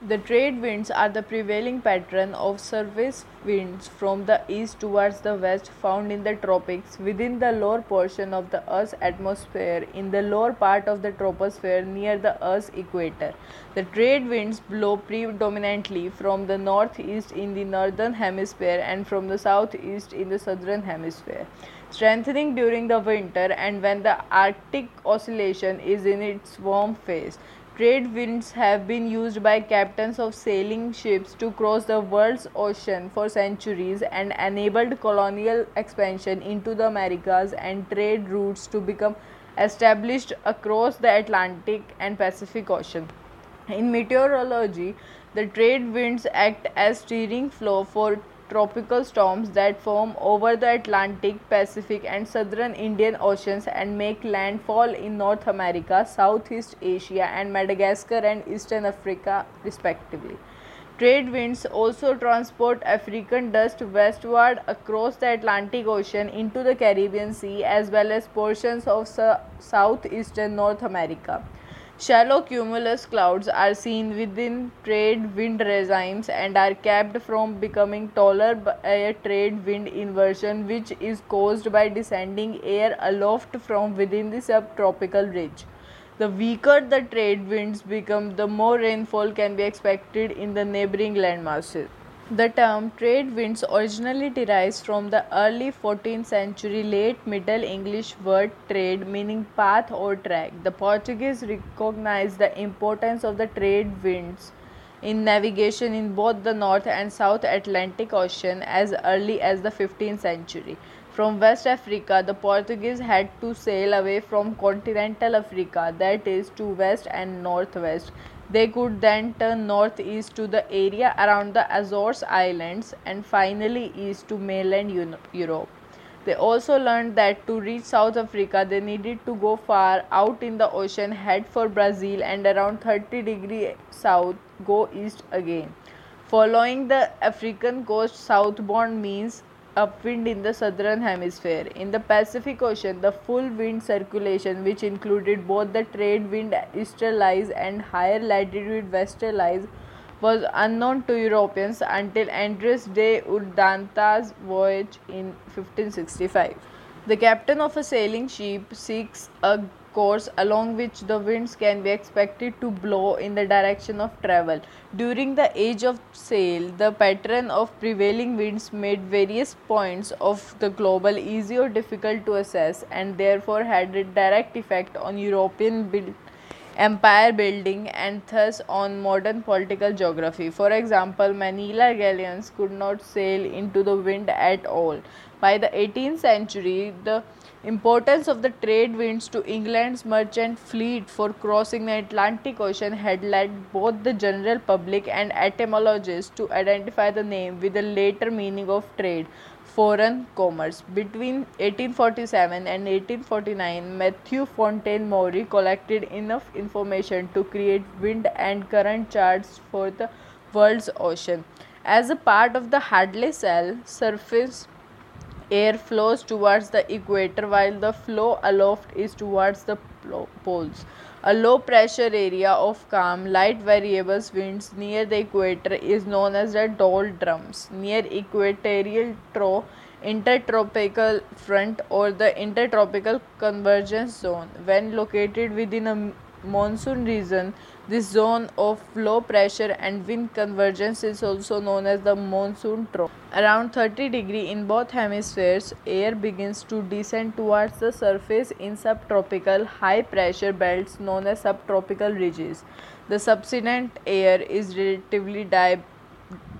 The trade winds are the prevailing pattern of surface winds from the east towards the west found in the tropics within the lower portion of the Earth's atmosphere in the lower part of the troposphere near the Earth's equator. The trade winds blow predominantly from the northeast in the northern hemisphere and from the southeast in the southern hemisphere, strengthening during the winter and when the Arctic Oscillation is in its warm phase. Trade winds have been used by captains of sailing ships to cross the world's ocean for centuries and enabled colonial expansion into the Americas and trade routes to become established across the Atlantic and Pacific Ocean. In meteorology, the trade winds act as steering flow for tropical storms that form over the Atlantic, Pacific, and southern Indian Oceans and make landfall in North America, Southeast Asia, and Madagascar and Eastern Africa, respectively. Trade winds also transport African dust westward across the Atlantic Ocean into the Caribbean Sea as well as portions of southeastern North America. Shallow cumulus clouds are seen within trade wind regimes and are kept from becoming taller by a trade wind inversion which is caused by descending air aloft from within the subtropical ridge. The weaker the trade winds become, the more rainfall can be expected in the neighboring landmasses. The term trade winds originally derives from the early 14th century late Middle English word trade meaning path or track. The Portuguese recognized the importance of the trade winds in navigation in both the North and South Atlantic Ocean as early as the 15th century. From West Africa, the Portuguese had to sail away from continental Africa, that is, to west and northwest, they could then turn northeast to the area around the Azores Islands and finally east to mainland Europe. They also learned that to reach South Africa they needed to go far out in the ocean, head for Brazil, and around 30 degrees south go east again. Following the African coast southbound means upwind in the southern hemisphere. In the Pacific Ocean, the full wind circulation, which included both the trade wind easterlies and higher latitude westerlies, was unknown to Europeans until Andres de Urdaneta's voyage in 1565. The captain of a sailing ship seeks a course along which the winds can be expected to blow in the direction of travel. During the age of sail, the pattern of prevailing winds made various points of the global easy or difficult to assess and therefore had a direct effect on European built empire building and thus on modern political geography. For example, Manila galleons could not sail into the wind at all. By the 18th century, the importance of the trade winds to England's merchant fleet for crossing the Atlantic Ocean had led both the general public and etymologists to identify the name with the later meaning of trade foreign commerce. Between 1847 and 1849, Matthew Fontaine Maury collected enough information to create wind and current charts for the world's ocean. As a part of the Hadley cell, surface Air flows towards the equator while the flow aloft is towards the poles. A low pressure area of calm, light variable winds near the equator is known as the doldrums. Near equatorial trough, intertropical front or the intertropical convergence zone. When located within a monsoon region, this zone of low pressure and wind convergence is also known as the monsoon trough. Around 30 degree in both hemispheres, air begins to descend towards the surface in subtropical high pressure belts known as subtropical ridges. The subsident air is relatively dry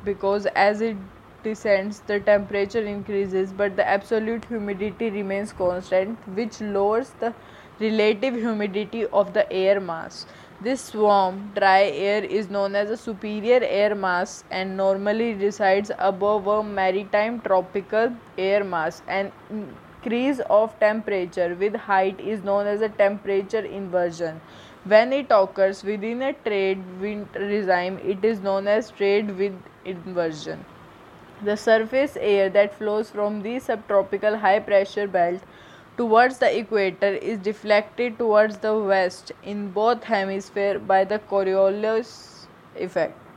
because as it descends the temperature increases but the absolute humidity remains constant which lowers the relative humidity of the air mass. This warm, dry air is known as a superior air mass and normally resides above a maritime tropical air mass. An increase of temperature with height is known as a temperature inversion. When it occurs within a trade wind regime, it is known as trade wind inversion. The surface air that flows from the subtropical high pressure belt towards the equator is deflected towards the west in both hemispheres by the Coriolis effect.